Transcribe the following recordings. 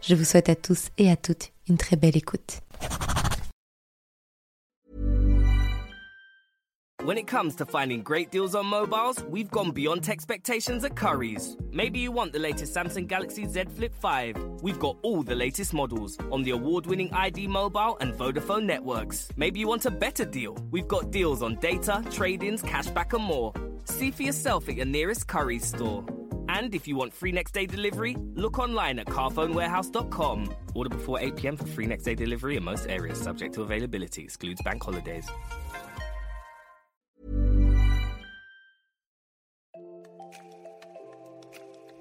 Je vous souhaite à tous et à toutes une très belle écoute. When it comes to finding great deals on mobiles, we've gone beyond expectations at Curry's. Maybe you want the latest Samsung Galaxy Z Flip 5. We've got all the latest models on the award winning ID Mobile and Vodafone networks. Maybe you want a better deal. We've got deals on data, trade ins, cashback, and more. See for yourself at your nearest Curry's store. And if you want free next day delivery, look online at carphonewarehouse.com. Order before 8 pm for free next day delivery in most areas, subject to availability, excludes bank holidays.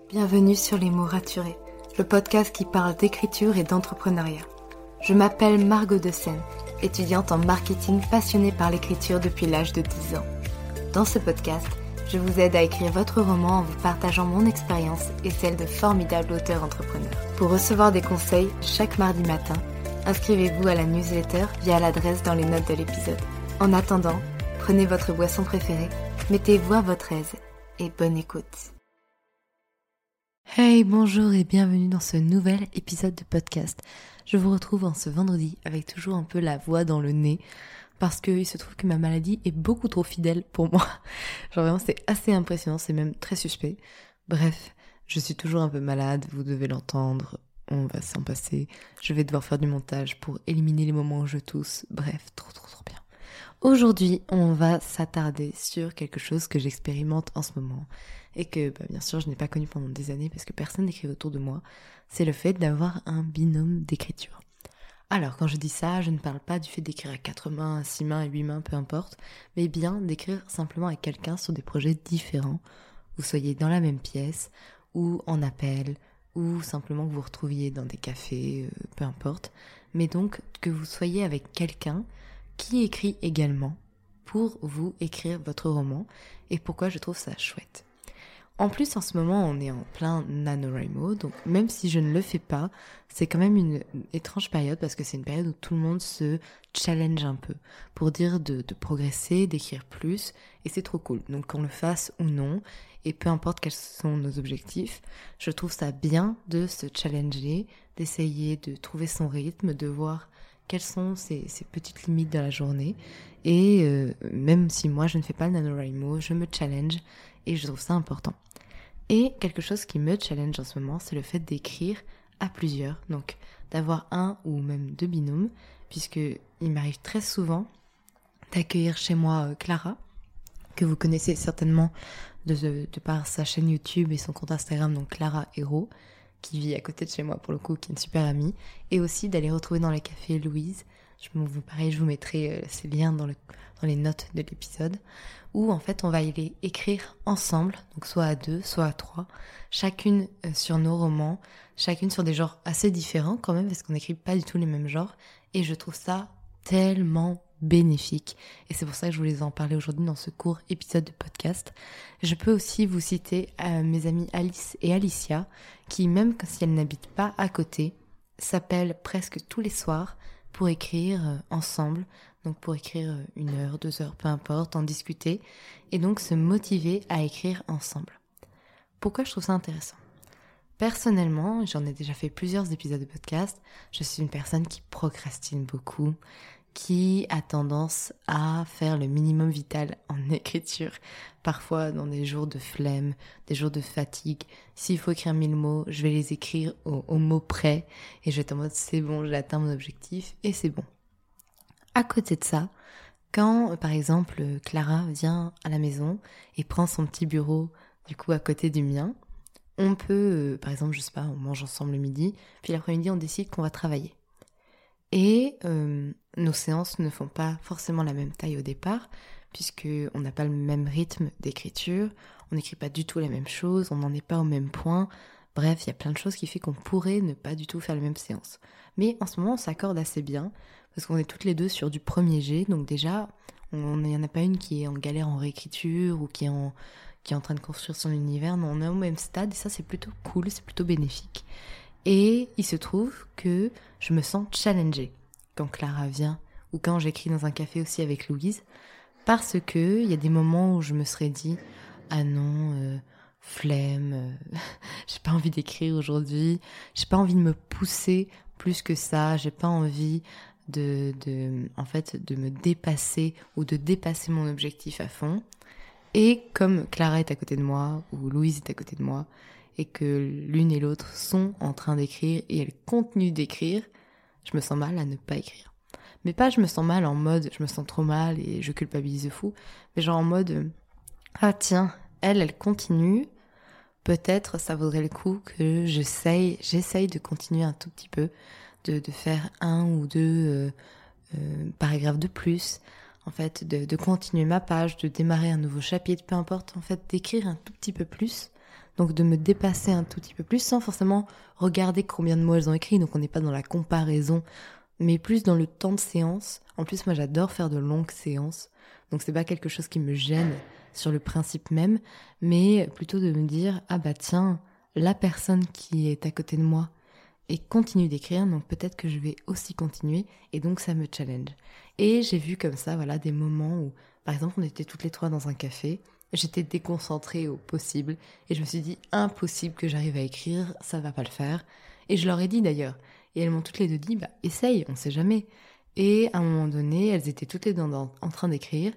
Bienvenue sur Les mots raturés, le podcast qui parle d'écriture et d'entrepreneuriat. Je m'appelle Margot de Seine, étudiante en marketing passionnée par l'écriture depuis l'âge de 10 ans. Dans ce podcast, je vous aide à écrire votre roman en vous partageant mon expérience et celle de formidables auteurs entrepreneurs. Pour recevoir des conseils chaque mardi matin, inscrivez-vous à la newsletter via l'adresse dans les notes de l'épisode. En attendant, prenez votre boisson préférée, mettez-vous à votre aise et bonne écoute. Hey, bonjour et bienvenue dans ce nouvel épisode de podcast. Je vous retrouve en ce vendredi avec toujours un peu la voix dans le nez parce qu'il se trouve que ma maladie est beaucoup trop fidèle pour moi. Genre vraiment c'est assez impressionnant, c'est même très suspect. Bref, je suis toujours un peu malade, vous devez l'entendre, on va s'en passer. Je vais devoir faire du montage pour éliminer les moments où je tousse. Bref, trop trop trop bien. Aujourd'hui, on va s'attarder sur quelque chose que j'expérimente en ce moment et que bah, bien sûr je n'ai pas connu pendant des années parce que personne n'écrit autour de moi. C'est le fait d'avoir un binôme d'écriture. Alors, quand je dis ça, je ne parle pas du fait d'écrire à quatre mains, à six mains, à huit mains, peu importe, mais bien d'écrire simplement avec quelqu'un sur des projets différents. Vous soyez dans la même pièce, ou en appel, ou simplement que vous vous retrouviez dans des cafés, euh, peu importe. Mais donc, que vous soyez avec quelqu'un qui écrit également pour vous écrire votre roman, et pourquoi je trouve ça chouette. En plus, en ce moment, on est en plein NaNoWriMo, donc même si je ne le fais pas, c'est quand même une étrange période parce que c'est une période où tout le monde se challenge un peu pour dire de, progresser, d'écrire plus, et c'est trop cool. Donc qu'on le fasse ou non, et peu importe quels sont nos objectifs, je trouve ça bien de se challenger, d'essayer de trouver son rythme, de voir quelles sont ces, petites limites de la journée. Et euh, même si moi je ne fais pas le NaNoWriMo, je me challenge et je trouve ça important. Et quelque chose qui me challenge en ce moment, c'est le fait d'écrire à plusieurs, donc d'avoir un ou même deux binômes, puisque il m'arrive très souvent d'accueillir chez moi euh, Clara, que vous connaissez certainement de, par sa chaîne YouTube et son compte Instagram, donc Clara Hero, qui vit à côté de chez moi pour le coup, qui est une super amie, et aussi d'aller retrouver dans les cafés Louise. Je vous pareil, je vous mettrai euh, ces liens dans, le, dans les notes de l'épisode où en fait on va y écrire ensemble, soit à deux, soit à trois, chacune euh, sur nos romans, chacune sur des genres assez différents quand même, parce qu'on n'écrit pas du tout les mêmes genres, et je trouve ça tellement bénéfique. Et c'est pour ça que je voulais en parler aujourd'hui dans ce court épisode de podcast. Je peux aussi vous citer euh, mes amies Alice et Alicia, qui même si elles n'habitent pas à côté, s'appellent presque tous les soirs pour écrire euh, ensemble donc pour écrire euh, une heure, deux heures, peu importe, en discuter, et donc se motiver à écrire ensemble. Pourquoi je trouve ça intéressant? Personnellement, j'en ai déjà fait plusieurs épisodes de podcast, je suis une personne qui procrastine beaucoup, qui a tendance à faire le minimum vital en écriture. Parfois, dans des jours de flemme, des jours de fatigue, s'il faut écrire mille mots, je vais les écrire au, au mot près et je vais être en mode c'est bon, j'ai atteint mon objectif et c'est bon. À côté de ça, quand par exemple Clara vient à la maison et prend son petit bureau du coup à côté du mien, on peut, euh, par exemple, je sais pas, on mange ensemble le midi, puis l'après-midi on décide qu'on va travailler. Et euh, nos séances ne font pas forcément la même taille au départ, puisque on n'a pas le même rythme d'écriture, on n'écrit pas du tout la même chose, on n'en est pas au même point. Bref, il y a plein de choses qui fait qu'on pourrait ne pas du tout faire la même séance. Mais en ce moment, on s'accorde assez bien parce qu'on est toutes les deux sur du premier jet. Donc déjà, il n'y en a pas une qui est en galère en réécriture ou qui est en, qui en train de construire son univers. Non, on est au même stade et ça, c'est plutôt cool, c'est plutôt bénéfique. Et il se trouve que je me sens challengée quand Clara vient ou quand j'écris dans un café aussi avec Louise parce que il y a des moments où je me serais dit ah non euh, flemme euh, j'ai pas envie d'écrire aujourd'hui j'ai pas envie de me pousser plus que ça j'ai pas envie de, en fait de me dépasser ou de dépasser mon objectif à fond. Et comme Clara est à côté de moi ou Louise est à côté de moi et que l'une et l'autre sont en train d'écrire et elles continuent d'écrire je me sens mal à ne pas écrire. Mais pas je me sens mal en mode je me sens trop mal et je culpabilise de fou, mais genre en mode ah tiens, elle, elle continue, peut-être ça vaudrait le coup que j'essaye, j'essaye de continuer un tout petit peu, de, faire un ou deux euh, euh, paragraphes de plus, en fait, de, de, continuer ma page, de démarrer un nouveau chapitre, peu importe, en fait, d'écrire un tout petit peu plus. Donc de me dépasser un tout petit peu plus sans forcément regarder combien de mots elles ont écrit. Donc on n'est pas dans la comparaison mais plus dans le temps de séance. En plus, moi, j'adore faire de longues séances, donc c'est pas quelque chose qui me gêne sur le principe même, mais plutôt de me dire ah bah tiens, la personne qui est à côté de moi et continue d'écrire, donc peut-être que je vais aussi continuer, et donc ça me challenge. Et j'ai vu comme ça, voilà, des moments où, par exemple, on était toutes les trois dans un café, j'étais déconcentrée au possible, et je me suis dit impossible que j'arrive à écrire, ça va pas le faire. Et je leur ai dit d'ailleurs, et elles m'ont toutes les deux dit, bah, essaye, on sait jamais. Et à un moment donné, elles étaient toutes les deux en, train d'écrire.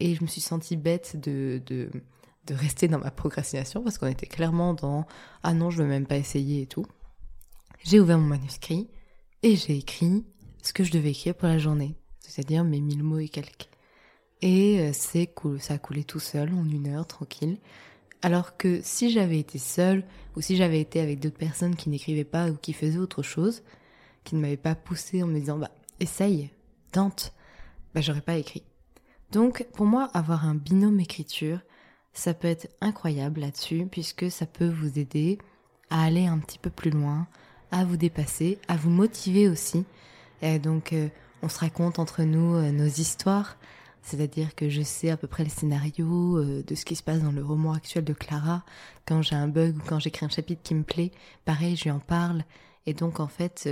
Et je me suis sentie bête de, de, de rester dans ma procrastination parce qu'on était clairement dans Ah non, je veux même pas essayer et tout. J'ai ouvert mon manuscrit et j'ai écrit ce que je devais écrire pour la journée, c'est-à-dire mes mille mots et quelques. Et euh, c'est cool, ça a coulé tout seul en une heure, tranquille. Alors que si j'avais été seule, ou si j'avais été avec d'autres personnes qui n'écrivaient pas ou qui faisaient autre chose, qui ne m'avaient pas poussé en me disant bah essaye, tente, bah j'aurais pas écrit. Donc pour moi, avoir un binôme écriture, ça peut être incroyable là-dessus, puisque ça peut vous aider à aller un petit peu plus loin, à vous dépasser, à vous motiver aussi. Et donc euh, on se raconte entre nous euh, nos histoires, c'est-à-dire que je sais à peu près les scénarios euh, de ce qui se passe dans le roman actuel de Clara. Quand j'ai un bug ou quand j'écris un chapitre qui me plaît, pareil, je lui en parle. Et donc, en fait,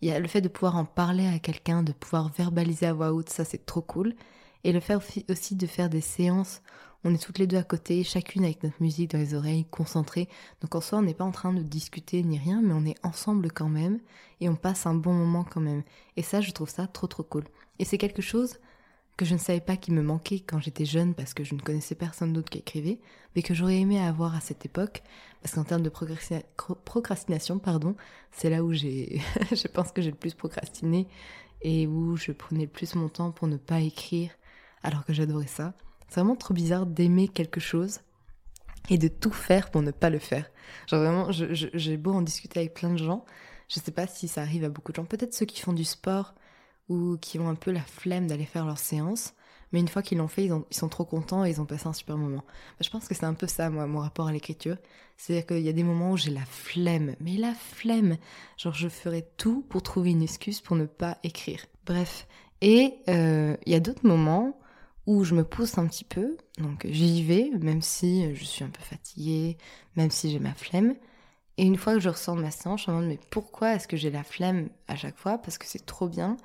il y a le fait de pouvoir en parler à quelqu'un, de pouvoir verbaliser à voix haute, ça c'est trop cool. Et le fait aussi de faire des séances, on est toutes les deux à côté, chacune avec notre musique dans les oreilles, concentrées. Donc en soi, on n'est pas en train de discuter ni rien, mais on est ensemble quand même et on passe un bon moment quand même. Et ça, je trouve ça trop trop cool. Et c'est quelque chose que je ne savais pas qu'il me manquait quand j'étais jeune parce que je ne connaissais personne d'autre qui écrivait, mais que j'aurais aimé avoir à cette époque, parce qu'en termes de procrastination, pardon, c'est là où j'ai, je pense que j'ai le plus procrastiné et où je prenais le plus mon temps pour ne pas écrire, alors que j'adorais ça. C'est vraiment trop bizarre d'aimer quelque chose et de tout faire pour ne pas le faire. Genre vraiment, j'ai beau en discuter avec plein de gens, je sais pas si ça arrive à beaucoup de gens, peut-être ceux qui font du sport, ou qui ont un peu la flemme d'aller faire leur séance. Mais une fois qu'ils l'ont fait, ils, sont trop contents et ils ont passé un super moment. je pense que c'est un peu ça, moi, mon rapport à l'écriture. C'est-à-dire qu'il y a des moments où j'ai la flemme. Mais la flemme Genre, je ferai tout pour trouver une excuse pour ne pas écrire. Bref. Et euh, il y a d'autres moments où je me pousse un petit peu. Donc, j'y vais, même si je suis un peu fatiguée, même si j'ai ma flemme. Et une fois que je ressens ma séance, je me demande mais pourquoi est-ce que j'ai la flemme à chaque fois? Parce que c'est trop bien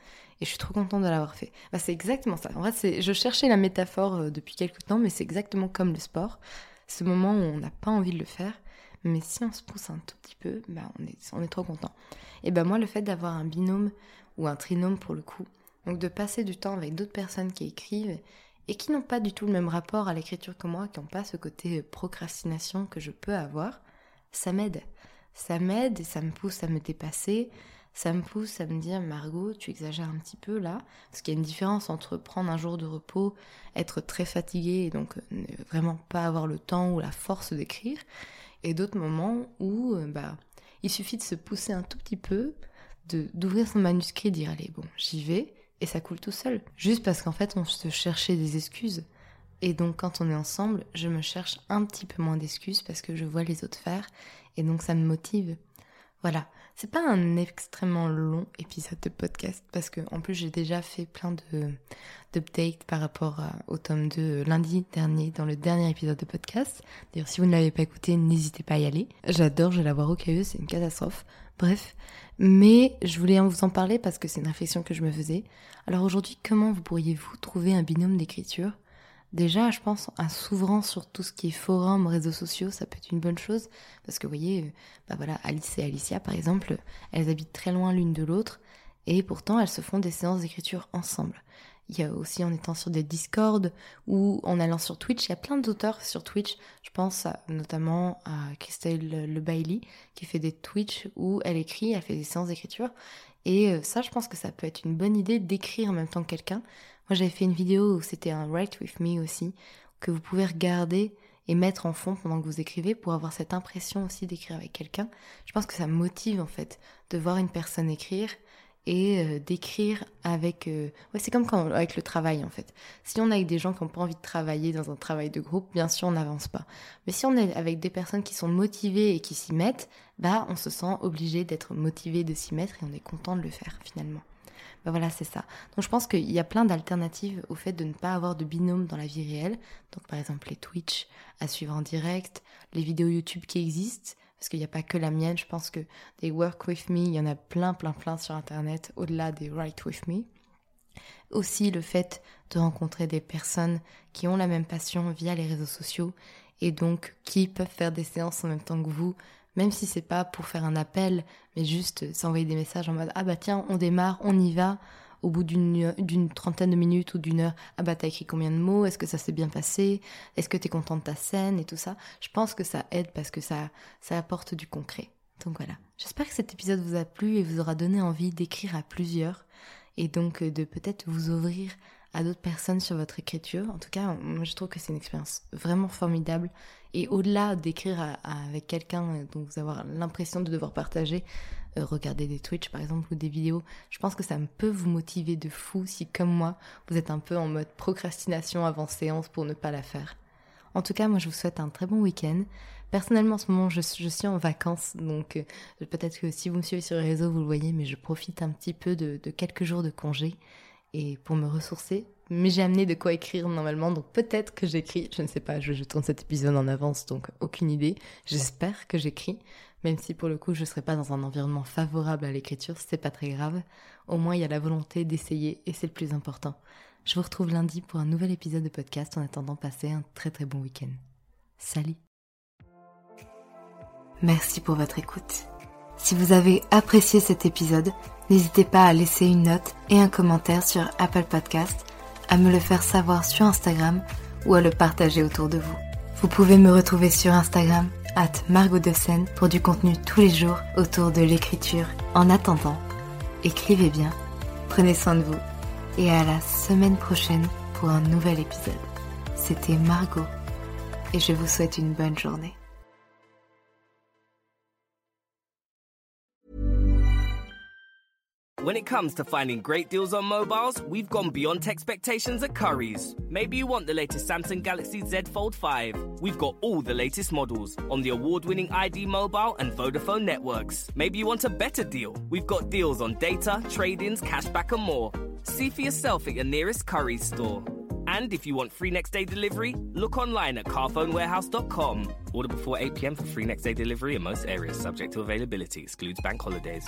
et je suis trop contente de l'avoir fait. Bah, c'est exactement ça. En fait, je cherchais la métaphore euh, depuis quelques temps, mais c'est exactement comme le sport. Ce moment où on n'a pas envie de le faire, mais si on se pousse un tout petit peu, bah, on, est, on est trop content. Et ben moi, le fait d'avoir un binôme ou un trinôme pour le coup, donc de passer du temps avec d'autres personnes qui écrivent et qui n'ont pas du tout le même rapport à l'écriture que moi, qui n'ont pas ce côté procrastination que je peux avoir, ça m'aide. Ça m'aide et ça me pousse à me dépasser, ça me pousse à me dire Margot, tu exagères un petit peu là, parce qu'il y a une différence entre prendre un jour de repos, être très fatigué et donc ne vraiment pas avoir le temps ou la force d'écrire, et d'autres moments où euh, bah il suffit de se pousser un tout petit peu, de d'ouvrir son manuscrit, dire allez bon j'y vais et ça coule tout seul, juste parce qu'en fait on se cherchait des excuses. Et donc quand on est ensemble, je me cherche un petit peu moins d'excuses parce que je vois les autres faire et donc ça me motive. Voilà, c'est pas un extrêmement long épisode de podcast parce que en plus j'ai déjà fait plein de d'updates par rapport au tome 2 lundi dernier dans le dernier épisode de podcast. D'ailleurs si vous ne l'avez pas écouté, n'hésitez pas à y aller. J'adore, je vais la voir au KE, c'est une catastrophe. Bref, mais je voulais vous en parler parce que c'est une réflexion que je me faisais. Alors aujourd'hui, comment vous pourriez-vous trouver un binôme d'écriture Déjà, je pense, en s'ouvrant sur tout ce qui est forum, réseaux sociaux, ça peut être une bonne chose. Parce que vous voyez, bah voilà, Alice et Alicia, par exemple, elles habitent très loin l'une de l'autre. Et pourtant, elles se font des séances d'écriture ensemble. Il y a aussi en étant sur des Discord ou en allant sur Twitch. Il y a plein d'auteurs sur Twitch. Je pense notamment à Christelle Le Bailey qui fait des Twitch où elle écrit, elle fait des séances d'écriture. Et euh, ça, je pense que ça peut être une bonne idée d'écrire en même temps que quelqu'un. Moi, j'avais fait une vidéo où c'était un Write With Me aussi, que vous pouvez regarder et mettre en fond pendant que vous écrivez pour avoir cette impression aussi d'écrire avec quelqu'un. Je pense que ça motive en fait de voir une personne écrire et euh, d'écrire avec... Euh, ouais, c'est comme avec le travail en fait. Si on est avec des gens qui n'ont pas envie de travailler dans un travail de groupe, bien sûr on n'avance pas. Mais si on est avec des personnes qui sont motivées et qui s'y mettent, bah on se sent obligé d'être motivé de s'y mettre et on est content de le faire finalement. Bah voilà, c'est ça. Donc je pense qu'il y a plein d'alternatives au fait de ne pas avoir de binôme dans la vie réelle. Donc par exemple les Twitch à suivre en direct, les vidéos YouTube qui existent, parce qu'il n'y a pas que la mienne, je pense que des Work With Me, il y en a plein, plein, plein sur Internet, au-delà des Write With Me. Aussi le fait de rencontrer des personnes qui ont la même passion via les réseaux sociaux et donc qui peuvent faire des séances en même temps que vous, même si c'est pas pour faire un appel, mais juste s'envoyer des messages en mode ah bah tiens on démarre, on y va. Au bout d'une trentaine de minutes ou d'une heure, ah bah t'as écrit combien de mots? Est-ce que ça s'est bien passé? Est-ce que t'es content de ta scène? et tout ça Je pense que ça aide parce que ça, ça apporte du concret. Donc voilà. J'espère que cet épisode vous a plu et vous aura donné envie d'écrire à plusieurs et donc de peut-être vous ouvrir à d'autres personnes sur votre écriture. En tout cas, moi je trouve que c'est une expérience vraiment formidable. Et au-delà d'écrire avec quelqu'un dont vous avez l'impression de devoir partager, euh, regarder des Twitch par exemple ou des vidéos, je pense que ça peut vous motiver de fou si comme moi, vous êtes un peu en mode procrastination avant séance pour ne pas la faire. En tout cas, moi je vous souhaite un très bon week-end. Personnellement, en ce moment, je, suis en vacances, donc euh, peut-être que si vous me suivez sur les réseaux, vous le voyez, mais je profite un petit peu de quelques jours de congé et pour me ressourcer. Mais j'ai amené de quoi écrire normalement, donc peut-être que j'écris, je ne sais pas, je, je, tourne cet épisode en avance, donc aucune idée. J'espère que j'écris, même si pour le coup je ne serai pas dans un environnement favorable à l'écriture, c'est pas très grave. Au moins il y a la volonté d'essayer et c'est le plus important. Je vous retrouve lundi pour un nouvel épisode de podcast en attendant passer un très très bon week-end. Salut Merci pour votre écoute. Si vous avez apprécié cet épisode, n'hésitez pas à laisser une note et un commentaire sur Apple Podcast, à me le faire savoir sur Instagram ou à le partager autour de vous. Vous pouvez me retrouver sur Instagram, at Margot de pour du contenu tous les jours autour de l'écriture. En attendant, écrivez bien, prenez soin de vous et à la semaine prochaine pour un nouvel épisode. C'était Margot et je vous souhaite une bonne journée. When it comes to finding great deals on mobiles, we've gone beyond expectations at Curry's. Maybe you want the latest Samsung Galaxy Z Fold 5. We've got all the latest models on the award winning ID Mobile and Vodafone networks. Maybe you want a better deal. We've got deals on data, trade ins, cashback, and more. See for yourself at your nearest Curry's store. And if you want free next day delivery, look online at carphonewarehouse.com. Order before 8 pm for free next day delivery in most areas, subject to availability, excludes bank holidays.